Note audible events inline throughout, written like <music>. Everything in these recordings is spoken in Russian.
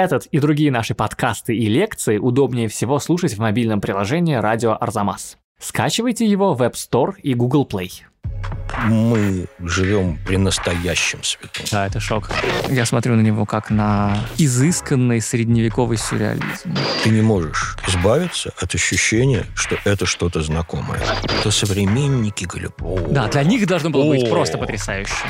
Этот и другие наши подкасты и лекции удобнее всего слушать в мобильном приложении «Радио Арзамас». Скачивайте его в App Store и Google Play. Мы живем при настоящем святом. Да, это шок. Я смотрю на него как на изысканный средневековый сюрреализм. Ты не можешь избавиться от ощущения, что это что-то знакомое. Это современники Галипова. Да, для них должно было быть просто потрясающе.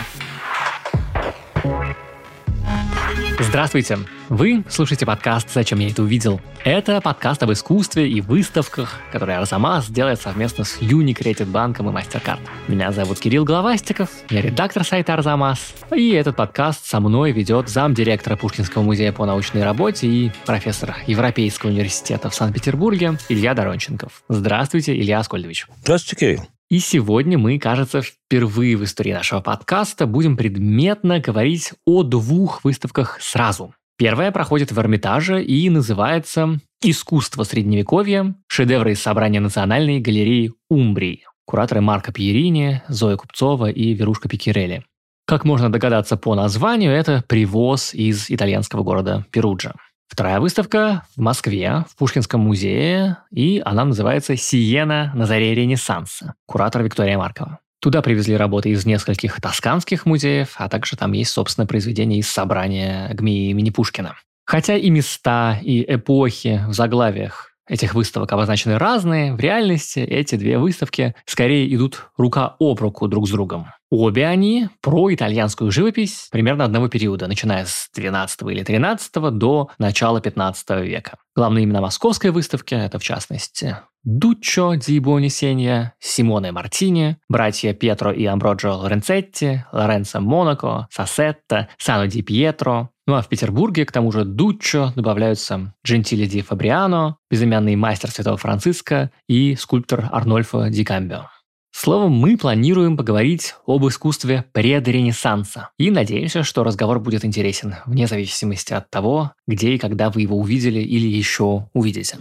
Здравствуйте! Вы слушаете подкаст «Зачем я это увидел?». Это подкаст об искусстве и выставках, который Арзамас делает совместно с Unicredit банком и MasterCard. Меня зовут Кирилл Головастиков, я редактор сайта Арзамас. И этот подкаст со мной ведет замдиректора Пушкинского музея по научной работе и профессор Европейского университета в Санкт-Петербурге Илья Доронченков. Здравствуйте, Илья Аскольдович. Здравствуйте, Кирилл. И сегодня мы, кажется, впервые в истории нашего подкаста будем предметно говорить о двух выставках сразу. Первая проходит в Эрмитаже и называется «Искусство Средневековья. Шедевры из собрания Национальной галереи Умбрии». Кураторы Марко Пьерини, Зоя Купцова и Верушка Пикирелли. Как можно догадаться по названию, это привоз из итальянского города Перуджа. Вторая выставка в Москве, в Пушкинском музее, и она называется «Сиена на заре Ренессанса», куратор Виктория Маркова. Туда привезли работы из нескольких тосканских музеев, а также там есть, собственно, произведения из собрания ГМИ имени Пушкина. Хотя и места, и эпохи в заглавиях этих выставок обозначены разные, в реальности эти две выставки скорее идут рука об руку друг с другом. Обе они про итальянскую живопись примерно одного периода, начиная с 12 или 13 до начала 15 века. Главные имена московской выставки – это, в частности, Дуччо ди Буонисенья, Симоне Мартини, братья Пьетро и Амброджо Лоренцетти, Лоренцо Монако, Сассетта, Сано ди Пьетро, ну а в Петербурге, к тому же Дуччо, добавляются Джентили ди Фабриано, безымянный мастер Святого Франциска и скульптор Арнольфо ди Камбио. Словом, мы планируем поговорить об искусстве предренессанса. И надеемся, что разговор будет интересен, вне зависимости от того, где и когда вы его увидели или еще увидите.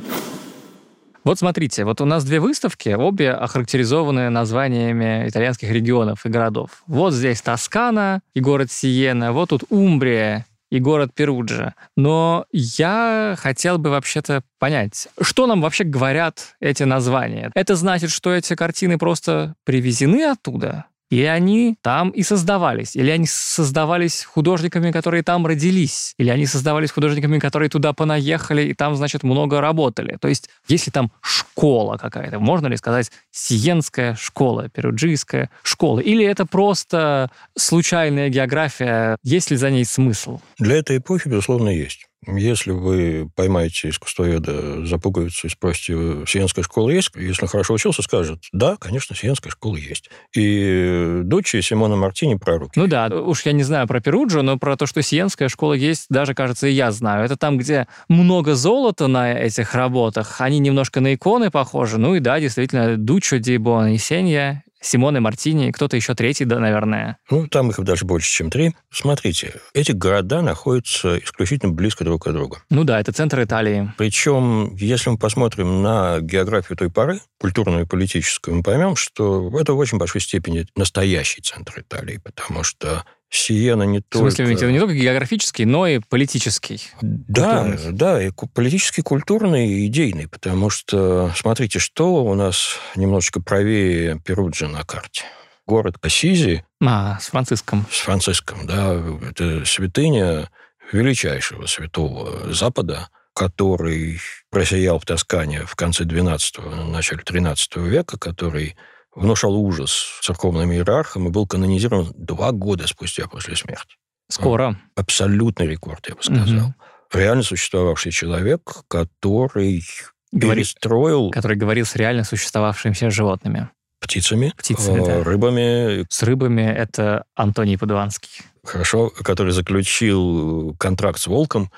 Вот смотрите, вот у нас две выставки, обе охарактеризованы названиями итальянских регионов и городов. Вот здесь Тоскана и город Сиена, вот тут Умбрия и город Перуджа. Но я хотел бы вообще-то понять, что нам вообще говорят эти названия. Это значит, что эти картины просто привезены оттуда? Или они там и создавались, или они создавались художниками, которые там родились, или они создавались художниками, которые туда понаехали и там, значит, много работали. То есть, если там школа какая-то, можно ли сказать сиенская школа, перуджийская школа, или это просто случайная география, есть ли за ней смысл? Для этой эпохи, безусловно, есть. Если вы поймаете искусствоведа за пуговицу и спросите, Сиенская школа есть? Если он хорошо учился, скажет, да, конечно, Сиенская школа есть. И дочь Симона Мартини пророк. Ну да, уж я не знаю про Перуджо, но про то, что Сиенская школа есть, даже, кажется, и я знаю. Это там, где много золота на этих работах, они немножко на иконы похожи. Ну и да, действительно, Дучо ди Буонисенья Симоне Мартини, кто-то еще третий, да, наверное. Ну, там их даже больше, чем три. Смотрите, эти города находятся исключительно близко друг от друга. Ну да, это центр Италии. Причем, если мы посмотрим на географию той поры, культурную и политическую, мы поймем, что это в очень большой степени настоящий центр Италии, потому что Сиена не только... В смысле, не только географический, но и политический. Да, культурный. да, и политический, культурный и идейный, потому что, смотрите, что у нас немножечко правее Перуджи на карте. Город Ассизи. А, с Франциском. С Франциском, да. Это святыня величайшего святого Запада, который просиял в Тоскане в конце XII, начале XIII века, который внушал ужас церковным иерархам и был канонизирован два года спустя после смерти. Скоро. Абсолютный рекорд, я бы сказал. Угу. Реально существовавший человек, который Говорит, перестроил... Который говорил с реально существовавшими животными. Птицами, Птицами э, рыбами. С рыбами это Антоний Падуанский. Хорошо, который заключил контракт с волком,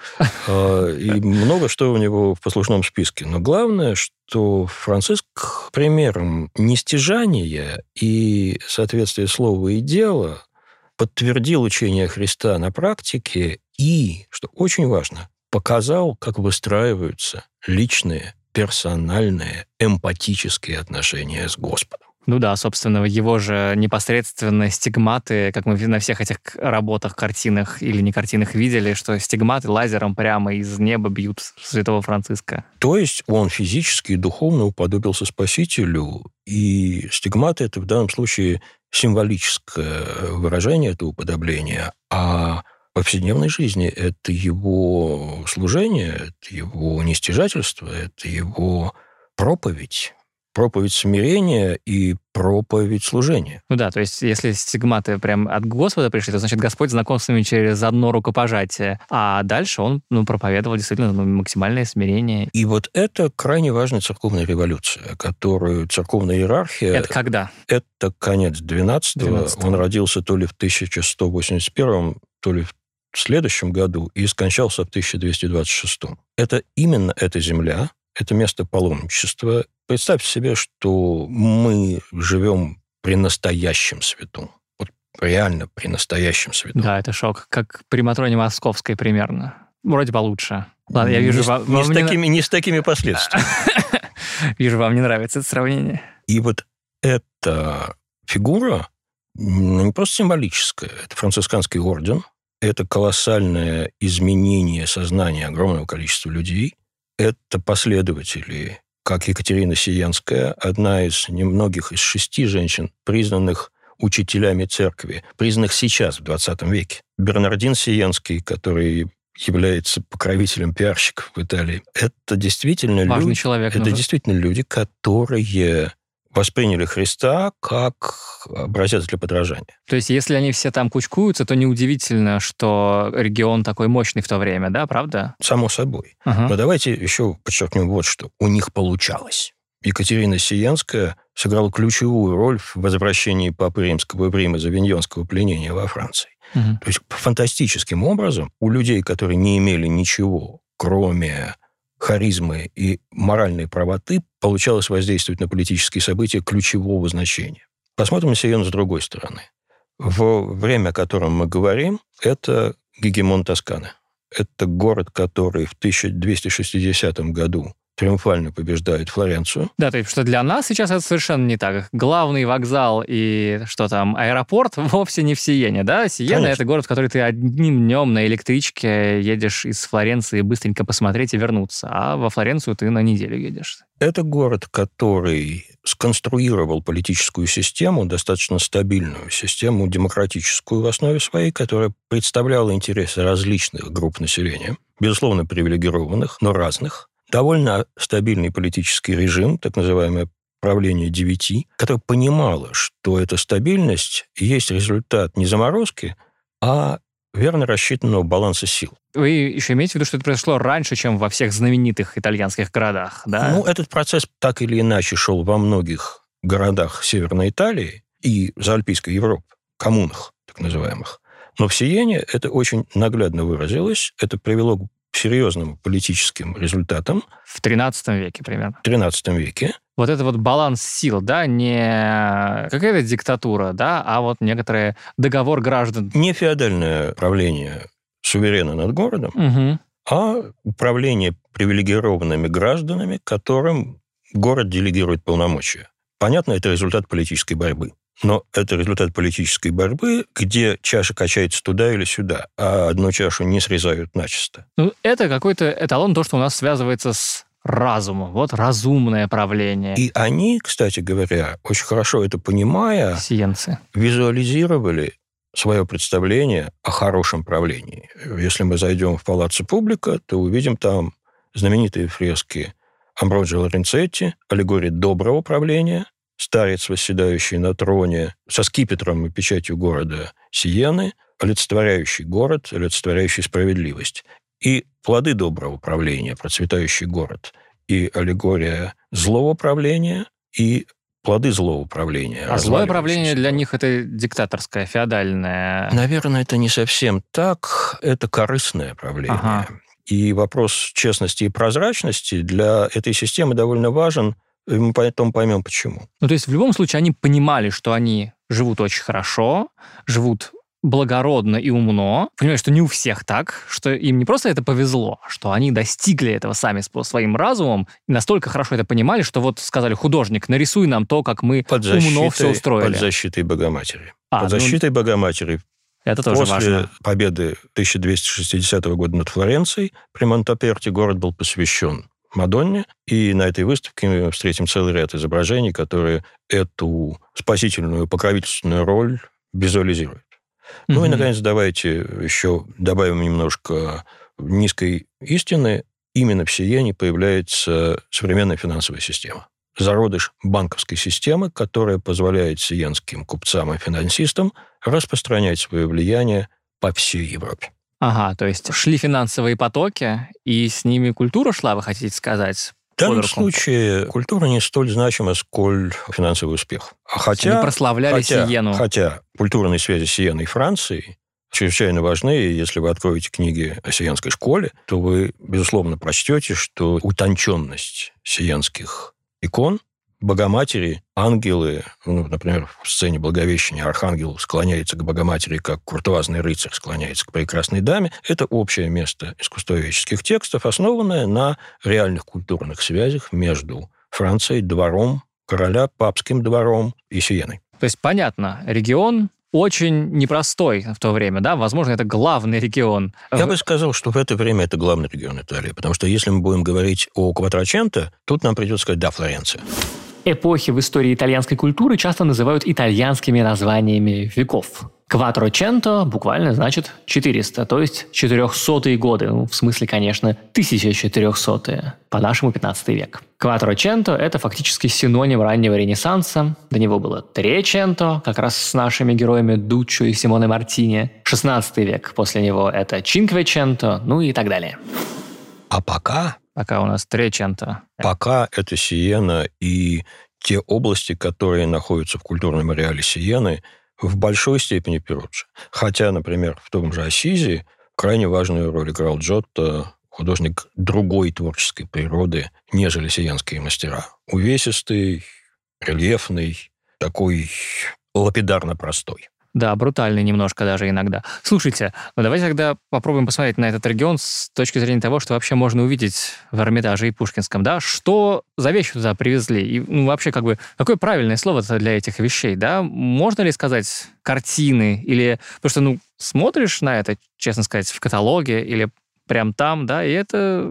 э, и <laughs> много что у него в послушном списке. Но главное, что Франциск примером нестяжания и соответствия слова и дела подтвердил учение Христа на практике и, что очень важно, показал, как выстраиваются личные, персональные, эмпатические отношения с Господом. Ну да, собственно, его же непосредственно стигматы, как мы на всех этих работах, картинах или не картинах видели, что стигматы лазером прямо из неба бьют святого Франциска. То есть он физически и духовно уподобился Спасителю, и стигматы — это в данном случае символическое выражение этого уподобления, а в повседневной жизни это его служение, это его нестяжательство, это его проповедь проповедь смирения и проповедь служения. Ну да, то есть если стигматы прям от Господа пришли, то значит Господь знаком с ними через одно рукопожатие, а дальше он ну, проповедовал действительно ну, максимальное смирение. И вот это крайне важная церковная революция, которую церковная иерархия... Это когда? Это конец 12-го. 12 Он родился то ли в 1181, то ли в следующем году и скончался в 1226. Это именно эта земля, это место паломничества. Представьте себе, что мы живем при настоящем свету. Вот реально при настоящем свету. Да, это шок. Как при Матроне Московской примерно. Вроде получше. Ладно, я вижу... Не, вам, не, вам с, не, такими, не с такими последствиями. <laughs> Вижу, вам не нравится это сравнение. И вот эта фигура ну, не просто символическая. Это францисканский орден. Это колоссальное изменение сознания огромного количества людей это последователи, как Екатерина Сиянская, одна из немногих из шести женщин, признанных учителями церкви, признанных сейчас, в 20 веке. Бернардин Сиянский, который является покровителем пиарщиков в Италии. Это действительно Важный люди, человек. Это действительно люди, которые восприняли Христа как образец для подражания. То есть, если они все там кучкуются, то неудивительно, что регион такой мощный в то время, да, правда? Само собой. Ага. Но давайте еще подчеркнем вот что. У них получалось. Екатерина Сиянская сыграла ключевую роль в возвращении Папы Римского в Рим из авиньонского пленения во Франции. Угу. То есть фантастическим образом у людей, которые не имели ничего, кроме харизмы и моральной правоты получалось воздействовать на политические события ключевого значения. Посмотрим на Сирену с другой стороны. В время, о котором мы говорим, это гегемон Тосканы. Это город, который в 1260 году триумфально побеждает Флоренцию. Да, то есть что для нас сейчас это совершенно не так. Главный вокзал и что там, аэропорт <laughs> вовсе не в Сиене, да? Сиена Конечно. — это город, в который ты одним днем на электричке едешь из Флоренции быстренько посмотреть и вернуться, а во Флоренцию ты на неделю едешь. Это город, который сконструировал политическую систему, достаточно стабильную систему, демократическую в основе своей, которая представляла интересы различных групп населения, безусловно, привилегированных, но разных, довольно стабильный политический режим, так называемое правление девяти, которое понимало, что эта стабильность есть результат не заморозки, а верно рассчитанного баланса сил. Вы еще имеете в виду, что это произошло раньше, чем во всех знаменитых итальянских городах, да? Ну, этот процесс так или иначе шел во многих городах Северной Италии и Заальпийской Европы, коммунах так называемых. Но в Сиене это очень наглядно выразилось. Это привело к серьезным политическим результатом. В 13 веке примерно. В 13 веке. Вот это вот баланс сил, да, не какая-то диктатура, да, а вот некоторый договор граждан. Не феодальное правление суверена над городом, угу. а управление привилегированными гражданами, которым город делегирует полномочия. Понятно, это результат политической борьбы. Но это результат политической борьбы, где чаша качается туда или сюда, а одну чашу не срезают начисто. Ну, это какой-то эталон, то, что у нас связывается с разумом. Вот разумное правление. И они, кстати говоря, очень хорошо это понимая, Сиенцы. визуализировали свое представление о хорошем правлении. Если мы зайдем в Палаццо Публика, то увидим там знаменитые фрески Амброджи Лоренцетти, аллегория доброго правления, старец, восседающий на троне, со скипетром и печатью города Сиены, олицетворяющий город, олицетворяющий справедливость. И плоды доброго правления, процветающий город, и аллегория злого правления, и плоды злого правления. А злое правление для них это диктаторское, феодальное. Наверное, это не совсем так. Это корыстное правление. Ага. И вопрос честности и прозрачности для этой системы довольно важен – и мы потом поймем, почему. Ну, то есть в любом случае они понимали, что они живут очень хорошо, живут благородно и умно. Понимаешь, что не у всех так, что им не просто это повезло, что они достигли этого сами своим разумом и настолько хорошо это понимали, что вот сказали, художник, нарисуй нам то, как мы под умно все устроили. Под защитой Богоматери. А, под ну, защитой ну, Богоматери. Это тоже После важно. победы 1260 года над Флоренцией при Монтаперте город был посвящен Мадонне, и на этой выставке мы встретим целый ряд изображений, которые эту спасительную, покровительственную роль визуализируют. Mm-hmm. Ну и, наконец, давайте еще добавим немножко низкой истины. Именно в Сиене появляется современная финансовая система. Зародыш банковской системы, которая позволяет сиенским купцам и финансистам распространять свое влияние по всей Европе. Ага, то есть шли финансовые потоки, и с ними культура шла, вы хотите сказать? В данном случае культура не столь значима, сколь финансовый успех. А хотя, Они прославляли хотя, Сиену. Хотя культурные связи Сиены и Франции чрезвычайно важны, и если вы откроете книги о сиенской школе, то вы, безусловно, прочтете, что утонченность сиенских икон Богоматери, ангелы, ну, например, в сцене Благовещения архангел склоняется к Богоматери, как куртуазный рыцарь склоняется к прекрасной даме. Это общее место искусствоведческих текстов, основанное на реальных культурных связях между Францией, двором короля, папским двором и Сиеной. То есть, понятно, регион очень непростой в то время, да? Возможно, это главный регион. Я бы сказал, что в это время это главный регион Италии, потому что если мы будем говорить о Кватраченто, тут нам придется сказать «да, Флоренция». Эпохи в истории итальянской культуры часто называют итальянскими названиями веков. Кватроченто буквально значит 400, то есть 400-е годы. Ну, в смысле, конечно, 1400-е, по-нашему 15 век. Кватроченто – это фактически синоним раннего Ренессанса. До него было Треченто, как раз с нашими героями Дуччо и Симоне Мартини. 16 век после него – это Чинквеченто, ну и так далее. А пока Пока у нас Треченто. Пока это Сиена и те области, которые находятся в культурном ареале Сиены, в большой степени Перуджи. Хотя, например, в том же Асизе крайне важную роль играл Джотто, художник другой творческой природы, нежели сиенские мастера. Увесистый, рельефный, такой лапидарно простой. Да, брутальный немножко даже иногда. Слушайте, ну давайте тогда попробуем посмотреть на этот регион с точки зрения того, что вообще можно увидеть в Эрмитаже и Пушкинском, да? Что за вещи туда привезли? И ну, вообще, как бы, какое правильное слово для этих вещей, да? Можно ли сказать картины или... Потому что, ну, смотришь на это, честно сказать, в каталоге или прям там, да, и это,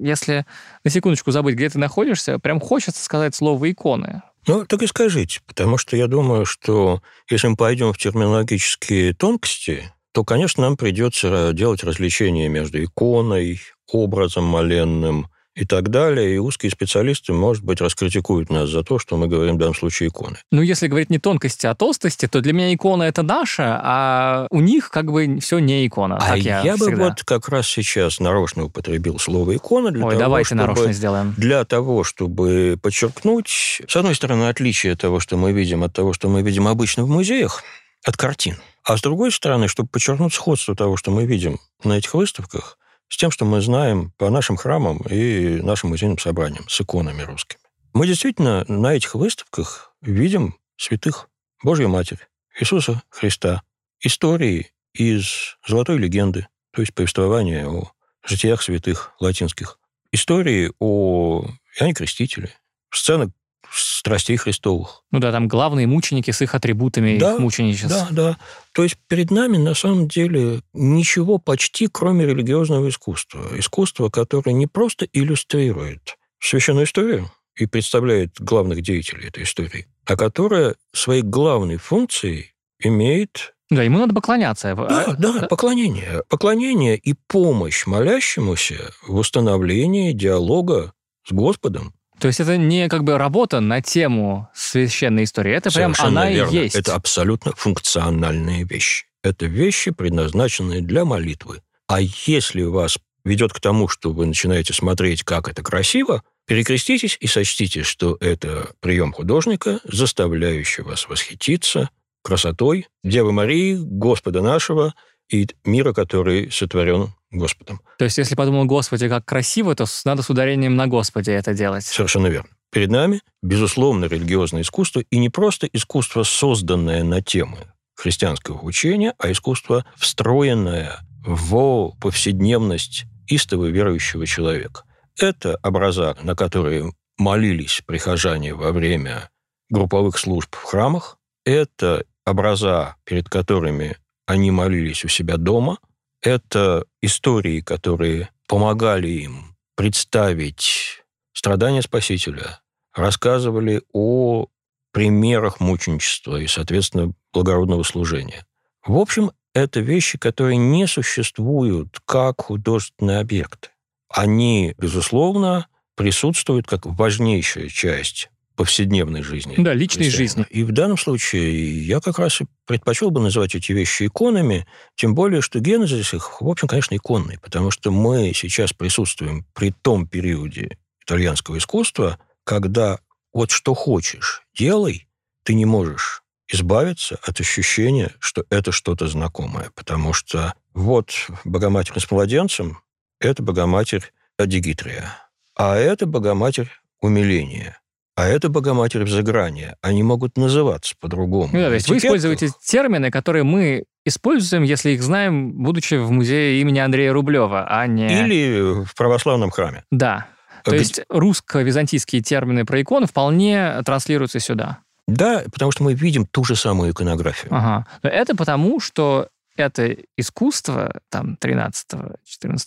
если на секундочку забыть, где ты находишься, прям хочется сказать слово «иконы». Ну, так и скажите, потому что я думаю, что если мы пойдем в терминологические тонкости, то, конечно, нам придется делать различения между иконой, образом моленным и так далее. И узкие специалисты, может быть, раскритикуют нас за то, что мы говорим в данном случае иконы. Ну, если говорить не тонкости, а толстости, то для меня икона это наша, а у них как бы все не икона. А я, я бы вот как раз сейчас нарочно употребил слово икона для Ой, того, давайте чтобы, нарочно сделаем. Для того, чтобы подчеркнуть, с одной стороны, отличие того, что мы видим, от того, что мы видим обычно в музеях, от картин. А с другой стороны, чтобы подчеркнуть сходство того, что мы видим на этих выставках, с тем, что мы знаем по нашим храмам и нашим музейным собраниям, с иконами русскими. Мы действительно на этих выставках видим святых, Божью Матерь, Иисуса Христа, истории из золотой легенды, то есть повествования о житиях святых латинских, истории о Иоанне Крестителе, сцены страстей Христовых. Ну да, там главные мученики с их атрибутами да, их мученичества. Да, да. То есть перед нами на самом деле ничего почти, кроме религиозного искусства. Искусство, которое не просто иллюстрирует священную историю и представляет главных деятелей этой истории, а которое своей главной функцией имеет да, ему надо поклоняться. Да, да, поклонение. Поклонение и помощь молящемуся в установлении диалога с Господом. То есть это не как бы работа на тему священной истории, это прям она верно. и есть. Это абсолютно функциональные вещи. Это вещи, предназначенные для молитвы. А если вас ведет к тому, что вы начинаете смотреть, как это красиво, перекреститесь и сочтите, что это прием художника, заставляющий вас восхититься красотой Девы Марии, Господа нашего и мира, который сотворен Господом. То есть, если подумал Господи, как красиво, то надо с ударением на Господе это делать. Совершенно верно. Перед нами, безусловно, религиозное искусство, и не просто искусство, созданное на темы христианского учения, а искусство, встроенное в повседневность истого верующего человека. Это образа, на которые молились прихожане во время групповых служб в храмах. Это образа, перед которыми они молились у себя дома. Это истории, которые помогали им представить страдания Спасителя, рассказывали о примерах мученичества и, соответственно, благородного служения. В общем, это вещи, которые не существуют как художественные объекты. Они, безусловно, присутствуют как важнейшая часть повседневной жизни. Да, личной жизни. И в данном случае я как раз и предпочел бы называть эти вещи иконами, тем более, что генезис их, в общем, конечно, иконный, потому что мы сейчас присутствуем при том периоде итальянского искусства, когда вот что хочешь, делай, ты не можешь избавиться от ощущения, что это что-то знакомое. Потому что вот Богоматерь с младенцем – это Богоматерь Адигитрия, а это Богоматерь умиления. А это Богоматерь взыграния. Они могут называться по-другому. Ну, да, то есть вы используете термины, которые мы используем, если их знаем, будучи в музее имени Андрея Рублева, а не... Или в православном храме. Да. То Где... есть русско-византийские термины про иконы вполне транслируются сюда. Да, потому что мы видим ту же самую иконографию. Ага. Но это потому, что это искусство там 13-14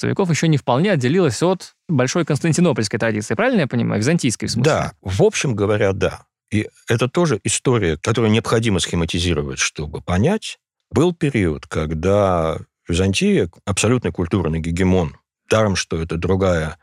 веков еще не вполне отделилось от большой константинопольской традиции. Правильно я понимаю? Византийской в смысле? Да, в общем говоря, да. И это тоже история, которую необходимо схематизировать, чтобы понять. Был период, когда Византия, абсолютный культурный гегемон, даром, что это другая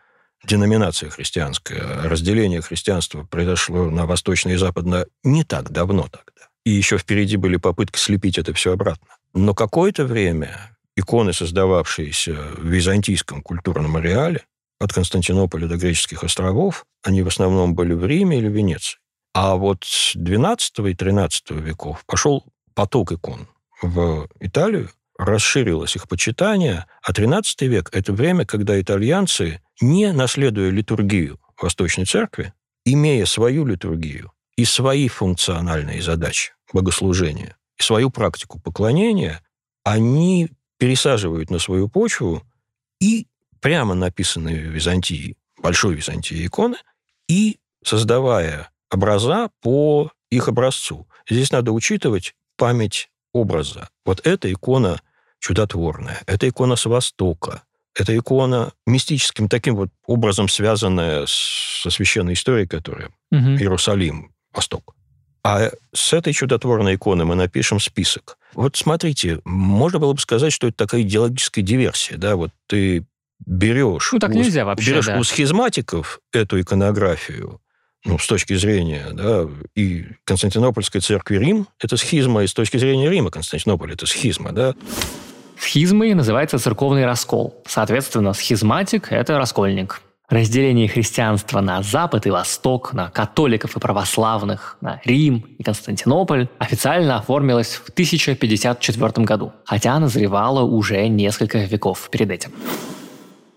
деноминация христианская, разделение христианства произошло на восточное и западное не так давно тогда. И еще впереди были попытки слепить это все обратно. Но какое-то время иконы, создававшиеся в византийском культурном ареале, от Константинополя до греческих островов, они в основном были в Риме или Венеции. А вот с XII и XIII веков пошел поток икон в Италию, расширилось их почитание, а XIII век – это время, когда итальянцы, не наследуя литургию Восточной Церкви, имея свою литургию и свои функциональные задачи богослужения, и свою практику поклонения, они пересаживают на свою почву и прямо написанные в Византии, Большой Византии иконы, и создавая образа по их образцу. Здесь надо учитывать память образа. Вот эта икона чудотворная. Это икона с Востока. Это икона мистическим таким вот образом связанная со священной историей, которая угу. Иерусалим, Восток. А с этой чудотворной иконы мы напишем список. Вот смотрите, можно было бы сказать, что это такая идеологическая диверсия. Да? Вот ты берешь, ну, так нельзя вообще, берешь да. у схизматиков эту иконографию, ну, с точки зрения, да, и Константинопольской церкви Рим – это схизма, и с точки зрения Рима Константинополь – это схизма, да. Схизмой называется церковный раскол. Соответственно, схизматик – это раскольник. Разделение христианства на Запад и Восток, на католиков и православных, на Рим и Константинополь официально оформилось в 1054 году, хотя назревало уже несколько веков перед этим.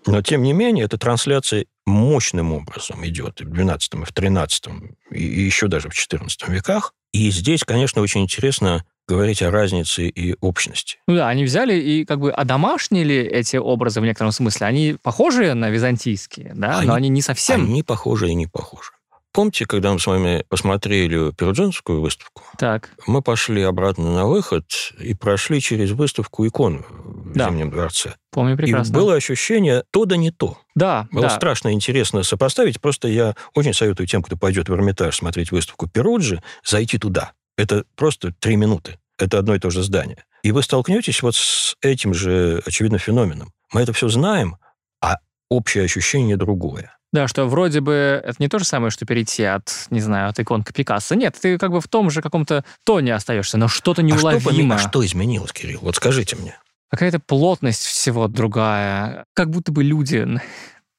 Но, тем не менее, эта трансляция мощным образом идет и в XII, и в XIII, и еще даже в XIV веках. И здесь, конечно, очень интересно говорить о разнице и общности. Ну да, они взяли и как бы одомашнили эти образы в некотором смысле. Они похожи на византийские, да, они, но они не совсем... Они похожи и не похожи. Помните, когда мы с вами посмотрели Перуджинскую выставку? Так. Мы пошли обратно на выход и прошли через выставку икон в да. Зимнем дворце. Помню прекрасно. И было ощущение то да не то. Да, Было да. страшно интересно сопоставить. Просто я очень советую тем, кто пойдет в Эрмитаж смотреть выставку Перуджи, зайти туда. Это просто три минуты. Это одно и то же здание. И вы столкнетесь вот с этим же, очевидно, феноменом. Мы это все знаем, а общее ощущение другое. Да, что вроде бы это не то же самое, что перейти от, не знаю, от иконки Пикассо. Нет, ты как бы в том же каком-то тоне остаешься, но что-то неуловимо. А что, а что изменилось, Кирилл? Вот скажите мне. Какая-то плотность всего другая. Как будто бы люди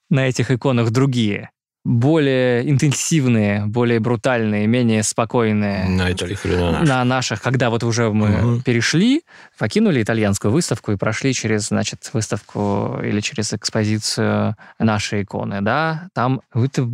на этих иконах другие более интенсивные, более брутальные, менее спокойные. На этих на наших? На наших, когда вот уже мы угу. перешли, покинули итальянскую выставку и прошли через, значит, выставку или через экспозицию нашей иконы, да, там это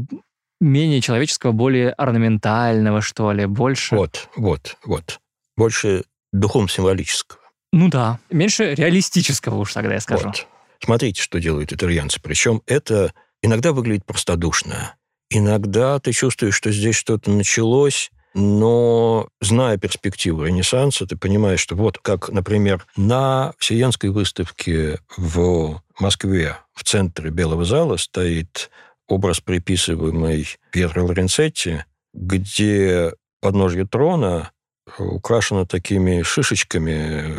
менее человеческого, более орнаментального, что ли, больше... Вот, вот, вот. Больше духовно-символического. Ну да, меньше реалистического уж тогда я скажу. Вот. Смотрите, что делают итальянцы. Причем это иногда выглядит простодушно. Иногда ты чувствуешь, что здесь что-то началось, но зная перспективу Ренессанса, ты понимаешь, что вот как, например, на Сиянской выставке в Москве в центре Белого зала стоит образ, приписываемый Пьетро Лоренцетти, где подножье трона украшено такими шишечками,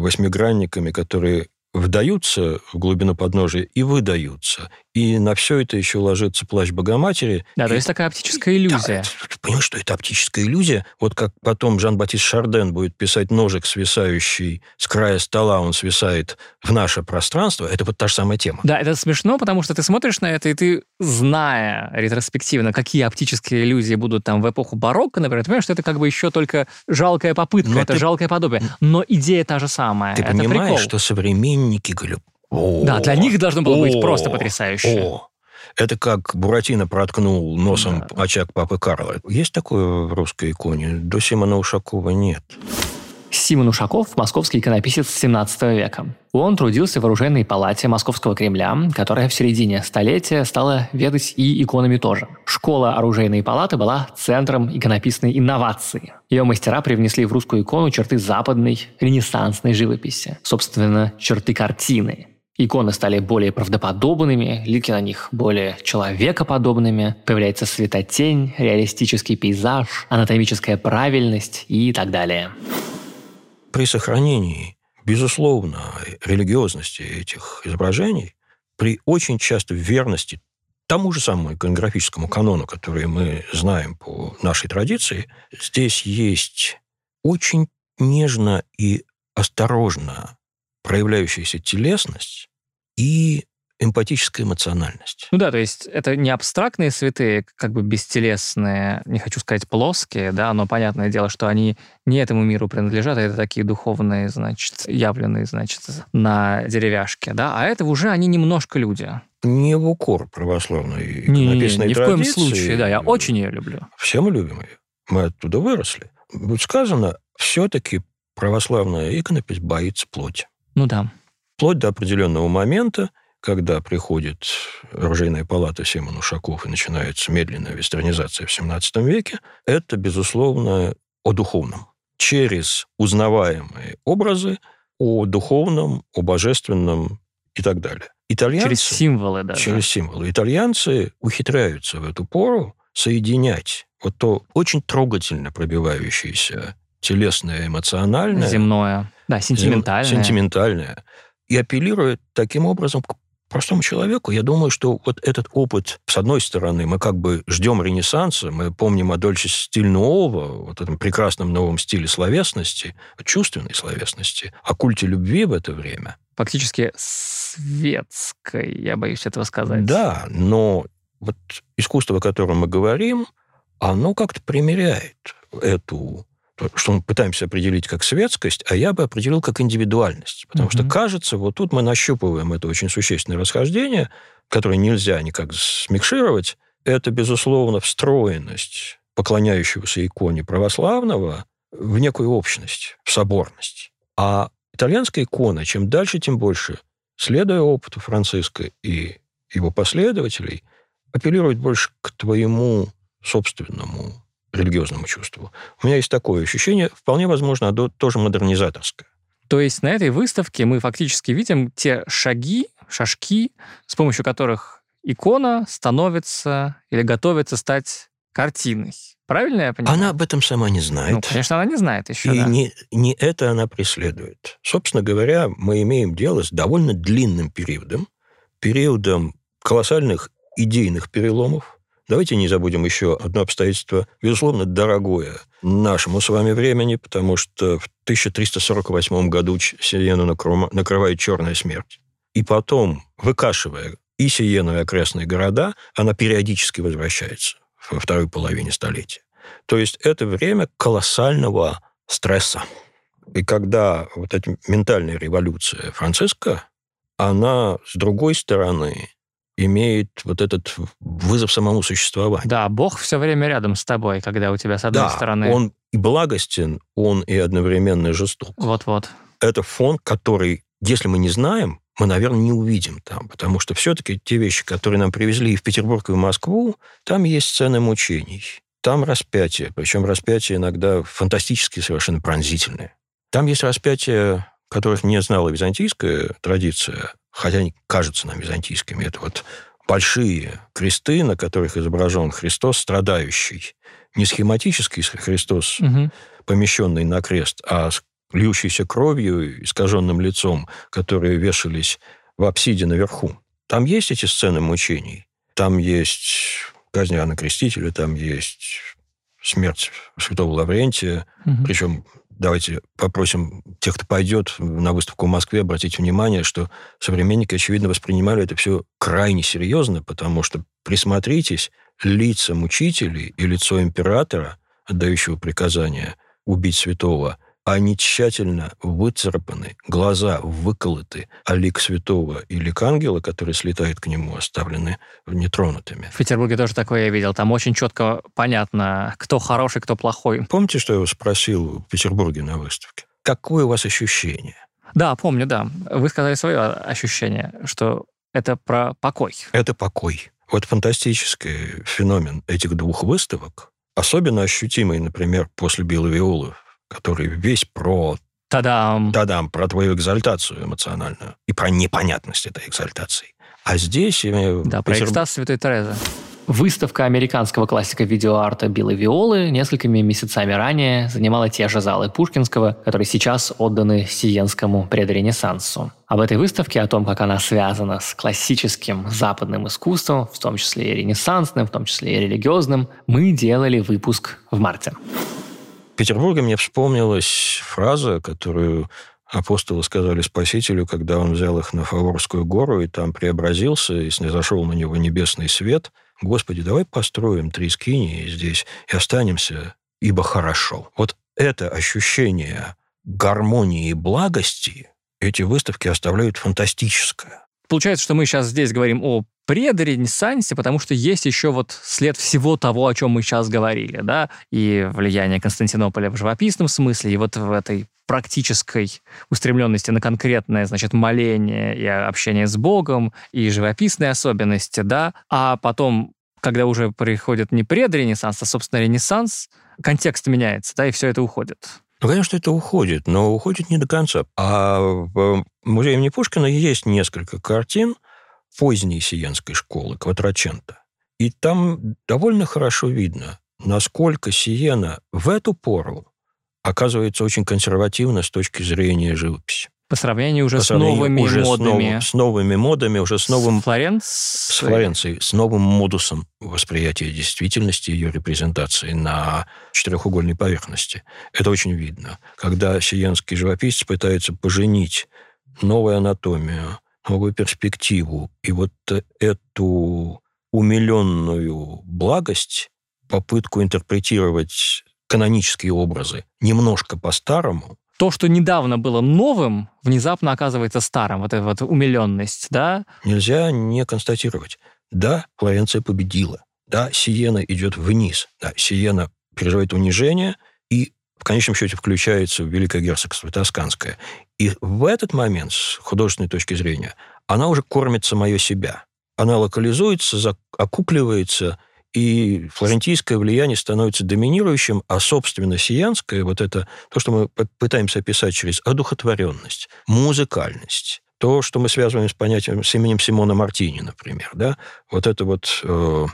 восьмигранниками, которые вдаются в глубину подножия и выдаются. И на все это еще ложится плащ Богоматери. Да, и... то есть такая оптическая иллюзия. Да, ты понимаешь, что это оптическая иллюзия? Вот как потом Жан-Батист Шарден будет писать ножик, свисающий с края стола, он свисает в наше пространство, это вот та же самая тема. Да, это смешно, потому что ты смотришь на это, и ты, зная ретроспективно, какие оптические иллюзии будут там в эпоху барокко, например, ты понимаешь, что это как бы еще только жалкая попытка, Но это ты... жалкое подобие. Но идея та же самая. Ты это понимаешь, прикол. что современники о, да, для них должно было о, быть просто потрясающе. О. Это как Буратино проткнул носом да. очаг папы Карла. Есть такое в русской иконе? До Симона Ушакова нет. Симон Ушаков – московский иконописец 17 века. Он трудился в оружейной палате Московского Кремля, которая в середине столетия стала ведать и иконами тоже. Школа оружейной палаты была центром иконописной инновации. Ее мастера привнесли в русскую икону черты западной ренессансной живописи, собственно, черты картины. Иконы стали более правдоподобными, лики на них более человекоподобными, появляется светотень, реалистический пейзаж, анатомическая правильность и так далее. При сохранении, безусловно, религиозности этих изображений, при очень часто верности тому же самому иконографическому канону, который мы знаем по нашей традиции, здесь есть очень нежно и осторожно проявляющаяся телесность и эмпатическая эмоциональность. Ну да, то есть это не абстрактные святые, как бы бестелесные, не хочу сказать плоские, да, но понятное дело, что они не этому миру принадлежат, а это такие духовные, значит, явленные, значит, на деревяшке, да, а это уже они немножко люди. Не в укор православной не, написанной не, ни в коем случае, да, я очень ее люблю. Все мы любим ее. Мы оттуда выросли. Будет сказано, все-таки православная иконопись боится плоти. Ну да. Вплоть до определенного момента, когда приходит оружейная палата Симон Ушаков и начинается медленная вестернизация в XVII веке, это, безусловно, о духовном. Через узнаваемые образы о духовном, о божественном и так далее. Итальянцы, через символы даже. Через символы. Итальянцы ухитряются в эту пору соединять вот то очень трогательно пробивающееся телесное, эмоциональное. Земное. Да, сентиментальное. Сентиментальное. И апеллирует таким образом к простому человеку. Я думаю, что вот этот опыт, с одной стороны, мы как бы ждем Ренессанса, мы помним о Дольче стиль нового, вот этом прекрасном новом стиле словесности, чувственной словесности, о культе любви в это время. Фактически светской, я боюсь этого сказать. Да, но вот искусство, о котором мы говорим, оно как-то примеряет эту что мы пытаемся определить как светскость, а я бы определил как индивидуальность. Потому mm-hmm. что кажется, вот тут мы нащупываем это очень существенное расхождение, которое нельзя никак смикшировать. Это, безусловно, встроенность поклоняющегося иконе православного в некую общность, в соборность. А итальянская икона, чем дальше, тем больше, следуя опыту Франциска и его последователей, апеллирует больше к твоему собственному религиозному чувству. У меня есть такое ощущение, вполне возможно, оно тоже модернизаторское. То есть на этой выставке мы фактически видим те шаги, шажки, с помощью которых икона становится или готовится стать картиной. Правильно я понимаю? Она об этом сама не знает. Ну, конечно, она не знает еще, И да. не, не это она преследует. Собственно говоря, мы имеем дело с довольно длинным периодом, периодом колоссальных идейных переломов, Давайте не забудем еще одно обстоятельство, безусловно, дорогое нашему с вами времени, потому что в 1348 году Сиену накрывает черная смерть. И потом, выкашивая и Сиену, и окрестные города, она периодически возвращается во второй половине столетия. То есть это время колоссального стресса. И когда вот эта ментальная революция Франциска, она, с другой стороны, имеет вот этот вызов самому существованию. Да, Бог все время рядом с тобой, когда у тебя с одной да, стороны... он и благостен, он и одновременно жесток. Вот-вот. Это фон, который, если мы не знаем, мы, наверное, не увидим там, потому что все-таки те вещи, которые нам привезли и в Петербург, и в Москву, там есть сцены мучений, там распятие, причем распятие иногда фантастически совершенно пронзительные. Там есть распятия, которых не знала византийская традиция, хотя они кажутся нам византийскими. Это вот большие кресты, на которых изображен Христос, страдающий. Не схематический Христос, угу. помещенный на крест, а с льющейся кровью, искаженным лицом, которые вешались в апсиде наверху. Там есть эти сцены мучений. Там есть казнь Иоанна Крестителя, там есть смерть святого Лаврентия, угу. причем давайте попросим тех, кто пойдет на выставку в Москве, обратить внимание, что современники, очевидно, воспринимали это все крайне серьезно, потому что, присмотритесь, лица мучителей и лицо императора, отдающего приказание убить святого – они тщательно выцарапаны, глаза выколоты, а лик святого и лик ангела, который слетает к нему, оставлены нетронутыми. В Петербурге тоже такое я видел. Там очень четко понятно, кто хороший, кто плохой. Помните, что я спросил в Петербурге на выставке? Какое у вас ощущение? Да, помню, да. Вы сказали свое ощущение, что это про покой. Это покой. Вот фантастический феномен этих двух выставок, особенно ощутимый, например, после «Белой виолы» который весь про Тадам. Тадам, про твою экзальтацию эмоциональную и про непонятность этой экзальтации. А здесь... Да, про Петербург... экстаз Святой Терезы. Выставка американского классика видеоарта Билла Виолы несколькими месяцами ранее занимала те же залы Пушкинского, которые сейчас отданы Сиенскому предренессансу. Об этой выставке, о том, как она связана с классическим западным искусством, в том числе и ренессансным, в том числе и религиозным, мы делали выпуск в марте. Петербурге мне вспомнилась фраза, которую апостолы сказали Спасителю, когда он взял их на Фаворскую гору и там преобразился, и снизошел на него небесный свет. «Господи, давай построим три скинии здесь и останемся, ибо хорошо». Вот это ощущение гармонии и благости эти выставки оставляют фантастическое. Получается, что мы сейчас здесь говорим о предренессансе, потому что есть еще вот след всего того, о чем мы сейчас говорили, да, и влияние Константинополя в живописном смысле, и вот в этой практической устремленности на конкретное, значит, моление и общение с Богом, и живописные особенности, да, а потом, когда уже приходит не предренессанс, а, собственно, ренессанс, контекст меняется, да, и все это уходит. Ну, конечно, это уходит, но уходит не до конца. А в музее имени Пушкина есть несколько картин, поздней сиенской школы, Кватрачента. И там довольно хорошо видно, насколько Сиена в эту пору оказывается очень консервативна с точки зрения живописи. По сравнению уже По сравнению с новыми уже модами. С, нов, с новыми модами, уже с новым... С, Флоренц... с Флоренцией, с новым модусом восприятия действительности, ее репрезентации на четырехугольной поверхности. Это очень видно. Когда сиенский живописец пытается поженить новую анатомию, новую перспективу. И вот эту умиленную благость, попытку интерпретировать канонические образы немножко по-старому, то, что недавно было новым, внезапно оказывается старым. Вот эта вот умиленность, да? Нельзя не констатировать. Да, Флоренция победила. Да, Сиена идет вниз. Да, Сиена переживает унижение, и в конечном счете включается в Великое герцогство Тосканское. И в этот момент, с художественной точки зрения, она уже кормит самое себя. Она локализуется, окукливается, и флорентийское влияние становится доминирующим, а, собственно, сиянское, вот это то, что мы пытаемся описать через одухотворенность, музыкальность, то, что мы связываем с понятием, с именем Симона Мартини, например, да, вот это вот... Э,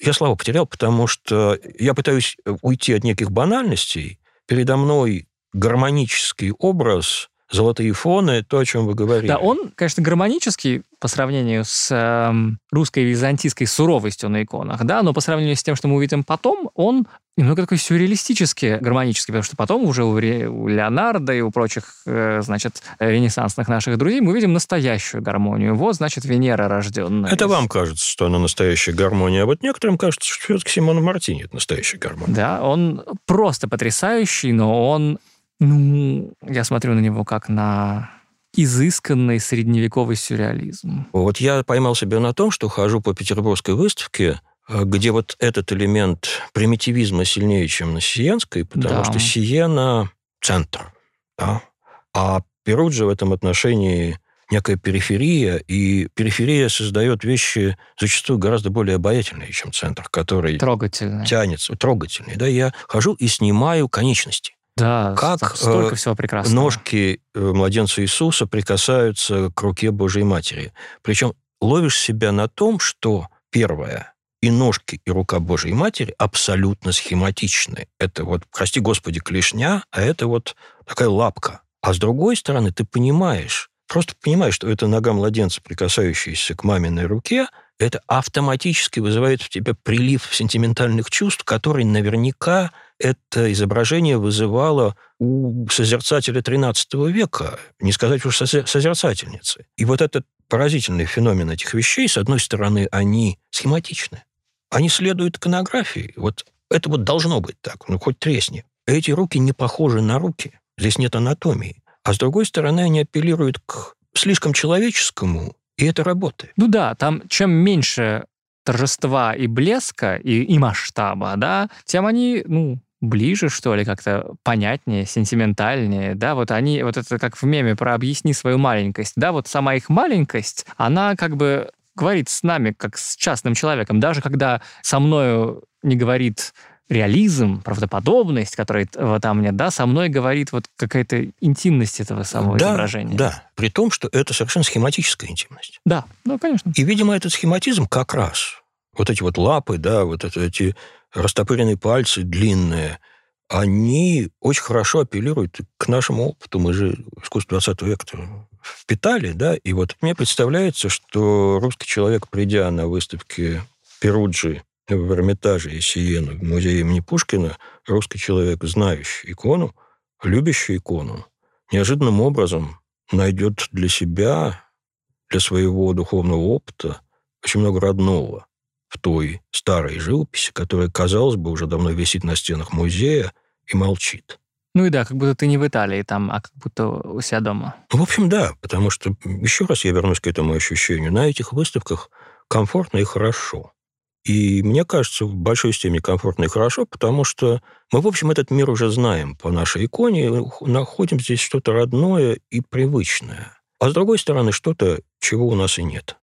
я славу потерял, потому что я пытаюсь уйти от неких банальностей. Передо мной гармонический образ золотые фоны, то, о чем вы говорили. Да, он, конечно, гармонический по сравнению с э, русской византийской суровостью на иконах, да, но по сравнению с тем, что мы увидим потом, он немного такой сюрреалистически гармонический, потому что потом уже у, у Леонардо и у прочих, э, значит, ренессансных наших друзей мы видим настоящую гармонию. Вот, значит, Венера рожденная. Это вам кажется, что она настоящая гармония, а вот некоторым кажется, что все-таки Симона Мартини это настоящая гармония. Да, он просто потрясающий, но он ну, я смотрю на него как на изысканный средневековый сюрреализм. Вот я поймал себя на том, что хожу по петербургской выставке, э, где вот этот элемент примитивизма сильнее, чем на Сиенской, потому да. что Сиена – центр, да? а Перуджа в этом отношении некая периферия, и периферия создает вещи зачастую гораздо более обаятельные, чем центр, который трогательный. тянется, трогательный. Да, я хожу и снимаю конечности. Да, как столько э, всего прекрасного. Ножки э, младенца Иисуса прикасаются к руке Божьей Матери. Причем ловишь себя на том, что первое, и ножки, и рука Божьей Матери абсолютно схематичны. Это вот, прости Господи, клешня, а это вот такая лапка. А с другой стороны, ты понимаешь, просто понимаешь, что это нога младенца, прикасающаяся к маминой руке, это автоматически вызывает в тебе прилив сентиментальных чувств, который наверняка это изображение вызывало у созерцателя XIII века, не сказать уж созерцательницы. И вот этот поразительный феномен этих вещей, с одной стороны, они схематичны, они следуют иконографии. Вот это вот должно быть так, ну хоть тресни. Эти руки не похожи на руки, здесь нет анатомии. А с другой стороны, они апеллируют к слишком человеческому, и это работает. Ну да, там чем меньше торжества и блеска, и, и масштаба, да, тем они, ну, ближе, что ли, как-то понятнее, сентиментальнее, да, вот они, вот это как в меме про «объясни свою маленькость», да, вот сама их маленькость, она как бы говорит с нами, как с частным человеком, даже когда со мною не говорит реализм, правдоподобность, которой там нет, да, со мной говорит вот какая-то интимность этого самого да, изображения. Да, при том, что это совершенно схематическая интимность. Да, ну, конечно. И, видимо, этот схематизм как раз, вот эти вот лапы, да, вот это, эти растопыренные пальцы длинные, они очень хорошо апеллируют к нашему опыту. Мы же искусство 20 века впитали, да, и вот мне представляется, что русский человек, придя на выставке Перуджи в Эрмитаже и Сиену, в музее имени Пушкина, русский человек, знающий икону, любящий икону, неожиданным образом найдет для себя, для своего духовного опыта очень много родного в той старой живописи, которая, казалось бы, уже давно висит на стенах музея и молчит. Ну и да, как будто ты не в Италии там, а как будто у себя дома. Ну, в общем, да, потому что, еще раз я вернусь к этому ощущению, на этих выставках комфортно и хорошо. И мне кажется, в большой степени комфортно и хорошо, потому что мы, в общем, этот мир уже знаем по нашей иконе, находим здесь что-то родное и привычное. А с другой стороны, что-то, чего у нас и нет.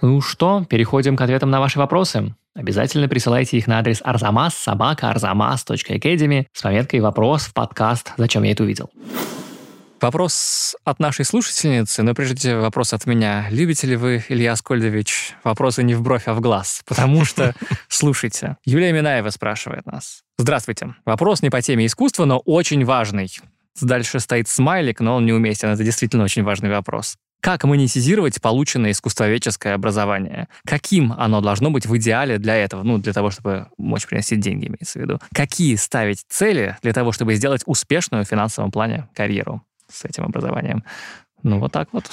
Ну что, переходим к ответам на ваши вопросы. Обязательно присылайте их на адрес arzamas собака arzamas.academy с пометкой «Вопрос в подкаст. Зачем я это увидел?». Вопрос от нашей слушательницы, но прежде вопрос от меня. Любите ли вы, Илья Скольдович, вопросы не в бровь, а в глаз? Потому что, <laughs> слушайте, Юлия Минаева спрашивает нас. Здравствуйте. Вопрос не по теме искусства, но очень важный. Дальше стоит смайлик, но он неуместен. Это действительно очень важный вопрос. Как монетизировать полученное искусствоведческое образование? Каким оно должно быть в идеале для этого? Ну, для того, чтобы мочь приносить деньги, имеется в виду. Какие ставить цели для того, чтобы сделать успешную в финансовом плане карьеру с этим образованием? Ну, вот так вот.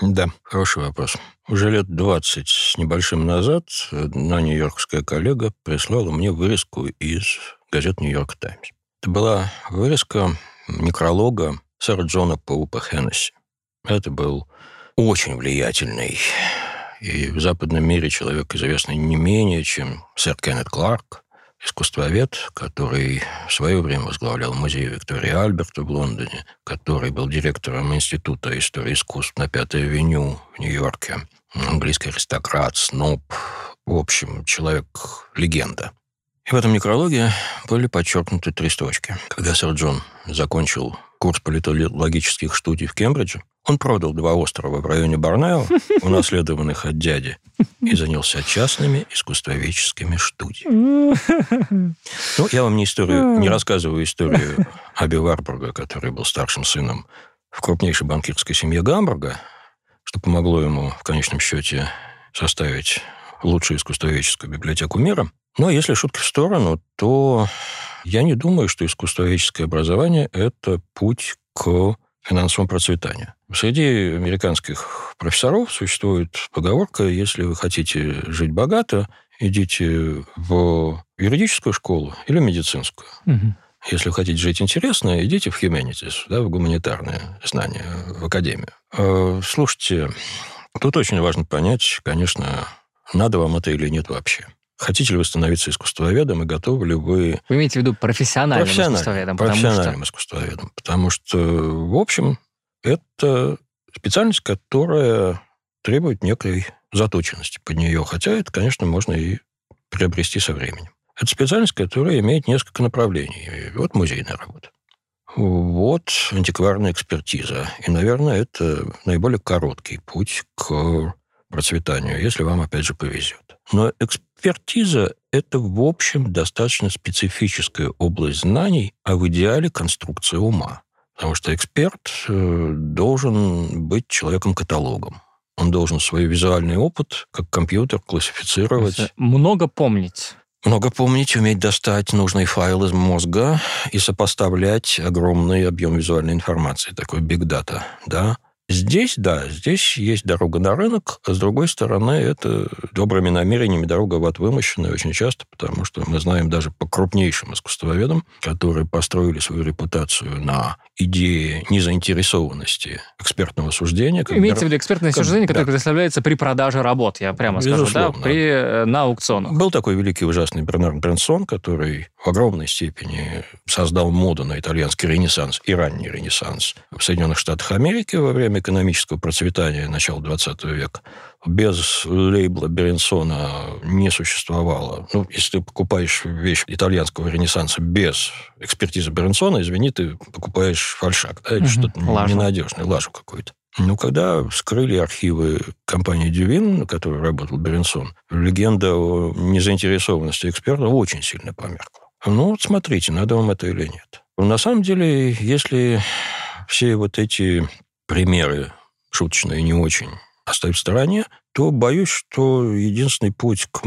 Да, хороший вопрос. Уже лет 20 с небольшим назад одна нью-йоркская коллега прислала мне вырезку из газет «Нью-Йорк Таймс». Это была вырезка некролога сэра Джона Поупа Хеннесси. Это был очень влиятельный и в западном мире человек, известный не менее, чем сэр Кеннет Кларк, искусствовед, который в свое время возглавлял музей Виктории Альберта в Лондоне, который был директором Института истории искусств на Пятой авеню в Нью-Йорке, английский аристократ, сноб, в общем, человек-легенда. И в этом некрологе были подчеркнуты три строчки. Когда сэр Джон закончил курс политологических студий в Кембридже, он продал два острова в районе Борнео, <laughs> унаследованных от дяди, и занялся частными искусствоведческими студиями. <laughs> Ну, я вам не историю, не рассказываю историю Аби Варбурга, который был старшим сыном в крупнейшей банкирской семье Гамбурга, что помогло ему в конечном счете составить лучшую искусствоведческую библиотеку мира. Но если шутки в сторону, то я не думаю, что искусствоведческое образование – это путь к финансовому процветанию. Среди американских профессоров существует поговорка, если вы хотите жить богато, идите в юридическую школу или медицинскую. Мгм. Если вы хотите жить интересно, идите в humanities, да, в гуманитарные знания, в академию. Э, Слушайте, тут очень важно понять, конечно, надо вам это или нет вообще. Хотите ли вы становиться искусствоведом и готовы ли вы Вы имеете в виду профессиональным искусствоведом? потому что- профессиональным искусствоведом? Потому что, в общем, это специальность, которая требует некой заточенности под нее, хотя это, конечно, можно и приобрести со временем. Это специальность, которая имеет несколько направлений. Вот музейная работа. Вот антикварная экспертиза. И, наверное, это наиболее короткий путь к процветанию, если вам, опять же, повезет. Но экспертиза – это, в общем, достаточно специфическая область знаний, а в идеале конструкция ума. Потому что эксперт э, должен быть человеком-каталогом. Он должен свой визуальный опыт, как компьютер, классифицировать. Много помнить. Много помнить, уметь достать нужный файл из мозга и сопоставлять огромный объем визуальной информации, такой big data, да. Здесь, да, здесь есть дорога на рынок, а с другой стороны, это добрыми намерениями дорога в ад вымощенная очень часто, потому что мы знаем даже по крупнейшим искусствоведам, которые построили свою репутацию на идее незаинтересованности экспертного суждения. как Имеется в виду экспертное как- суждение, которое да. предоставляется при продаже работ, я прямо скажу, да, Безусловно. при, э, на аукционах. Был такой великий ужасный Бернард Бренсон, который в огромной степени создал моду на итальянский ренессанс и ранний ренессанс в Соединенных Штатах Америки во время экономического процветания начала 20 века. Без лейбла Беренсона не существовало. Ну, если ты покупаешь вещь итальянского ренессанса без экспертизы Беренсона, извини, ты покупаешь фальшак, да, или Мгм. что-то Лажу. ненадежное, лажу какую-то. Ну, когда вскрыли архивы компании Дювин, на которой работал Беренсон, легенда о незаинтересованности эксперта очень сильно померкла. Ну, вот смотрите, надо вам это или нет. На самом деле, если все вот эти примеры, шуточные не очень, оставить в стороне, то боюсь, что единственный путь к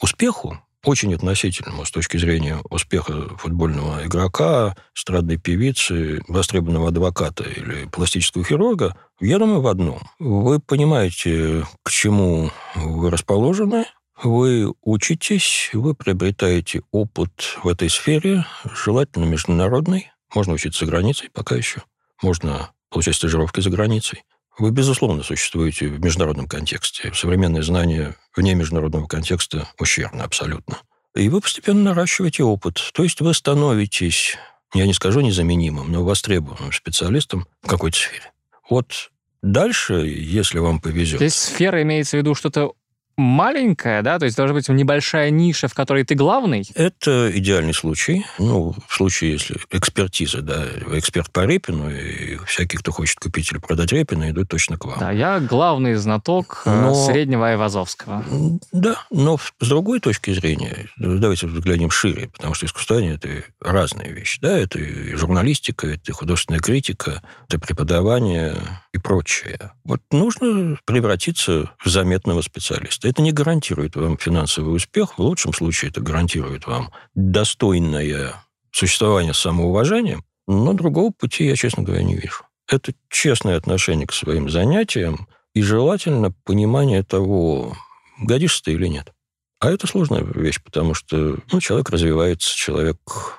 успеху, очень относительному с точки зрения успеха футбольного игрока, эстрадной певицы, востребованного адвоката или пластического хирурга, я думаю, в одном. Вы понимаете, к чему вы расположены, вы учитесь, вы приобретаете опыт в этой сфере, желательно международный. Можно учиться за границей пока еще. Можно получать стажировки за границей. Вы, безусловно, существуете в международном контексте. Современные знания вне международного контекста ущербны абсолютно. И вы постепенно наращиваете опыт. То есть вы становитесь, я не скажу незаменимым, но востребованным специалистом в какой-то сфере. Вот дальше, если вам повезет... Здесь сфера имеется в виду что-то маленькое, да, то есть должна быть небольшая ниша, в которой ты главный. Это идеальный случай. Ну, в случае, если экспертиза, да, эксперт по Репину, и всякий, кто хочет купить или продать Репина, идут точно к вам. Да, я главный знаток э, Но- среднего Айвазовского. Да, но с другой точки зрения, давайте взглянем шире, потому что искусствоведение – это разные вещи. Да, это и журналистика, это и художественная критика, это преподавание и прочее. Вот нужно превратиться в заметного специалиста. Это не гарантирует вам финансовый успех. В лучшем случае это гарантирует вам достойное существование с самоуважением, но другого пути я, честно говоря, не вижу. Это честное отношение к своим занятиям и желательно понимание того, годишься ты или нет. А это сложная вещь, потому что ну, человек развивается, человек,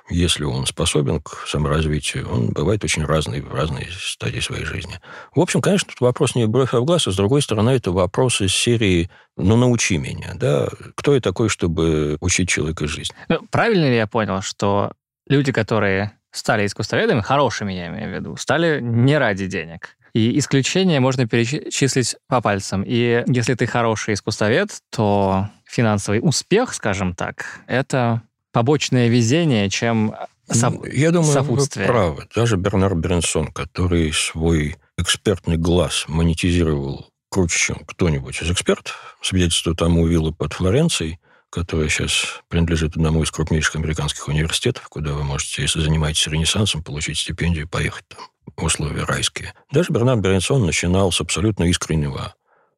если он способен к саморазвитию, он бывает очень разный в разные стадии своей жизни. В общем, конечно, тут вопрос не бровь, а в глаз, а с другой стороны, это вопрос из серии «ну, научи меня». Да? Кто я такой, чтобы учить человека жизнь? Ну, правильно ли я понял, что люди, которые стали искусствоведами, хорошими, я имею в виду, стали не ради денег? И исключения можно перечислить по пальцам. И если ты хороший искусствовед, то финансовый успех, скажем так, это побочное везение, чем соп- Я думаю, сопутствие. вы правы. Даже Бернар Бернсон, который свой экспертный глаз монетизировал круче, чем кто-нибудь из экспертов, свидетельство тому виллы под Флоренцией, которая сейчас принадлежит одному из крупнейших американских университетов, куда вы можете, если занимаетесь ренессансом, получить стипендию и поехать там в условия райские. Даже Бернар Бернсон начинал с абсолютно искреннего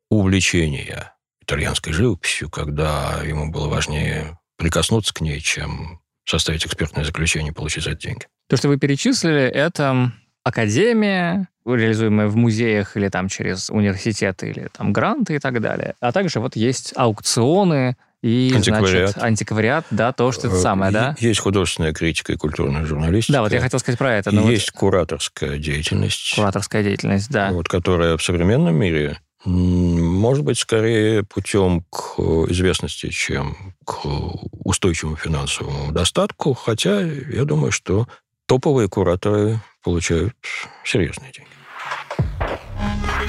увлечения итальянской живописью, когда ему было важнее прикоснуться к ней, чем составить экспертное заключение и получить за это деньги. То, что вы перечислили, это академия, реализуемые в музеях или там через университеты или там гранты и так далее. А также вот есть аукционы, и, антиквариат. значит, антиквариат, да, то, что это э, самое, да? Есть художественная критика и культурная журналистика. Да, вот я хотел сказать про это. Но есть вот... кураторская деятельность. Кураторская деятельность, да. Вот, которая в современном мире может быть, скорее путем к известности, чем к устойчивому финансовому достатку, хотя я думаю, что топовые кураторы получают серьезные деньги.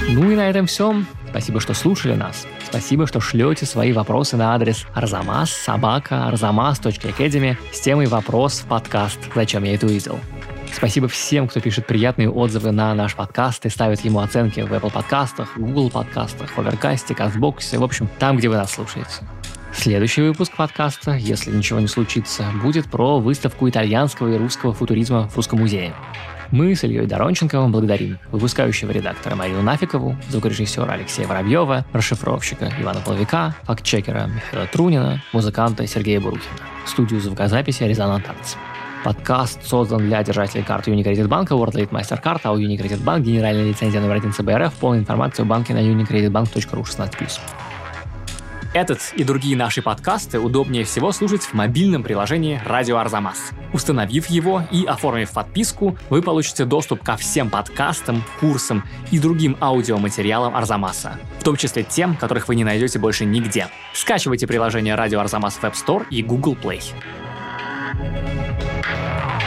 Ну и на этом все. Спасибо, что слушали нас. Спасибо, что шлете свои вопросы на адрес arzamas собака arzamas.academy с темой «Вопрос в подкаст. Зачем я это увидел?». Спасибо всем, кто пишет приятные отзывы на наш подкаст и ставит ему оценки в Apple подкастах, Google подкастах, Overcast, CastBox, в общем, там, где вы нас слушаете. Следующий выпуск подкаста, если ничего не случится, будет про выставку итальянского и русского футуризма в Русском музее. Мы с Ильей Доронченковым благодарим выпускающего редактора Марию Нафикову, звукорежиссера Алексея Воробьева, расшифровщика Ивана Половика, фактчекера Михаила Трунина, музыканта Сергея Бурухина, студию звукозаписи «Резонант Артс». Подкаст создан для держателей карт Unicredit банка, WorldLead MasterCard, а у Unicredit Bank генеральная лицензия номер 1 ЦБРФ, полная информация о банке на unicreditbank.ru 16+. Этот и другие наши подкасты удобнее всего слушать в мобильном приложении «Радио Арзамас». Установив его и оформив подписку, вы получите доступ ко всем подкастам, курсам и другим аудиоматериалам Арзамаса, в том числе тем, которых вы не найдете больше нигде. Скачивайте приложение «Радио Арзамас» в App Store и Google Play. Thank you.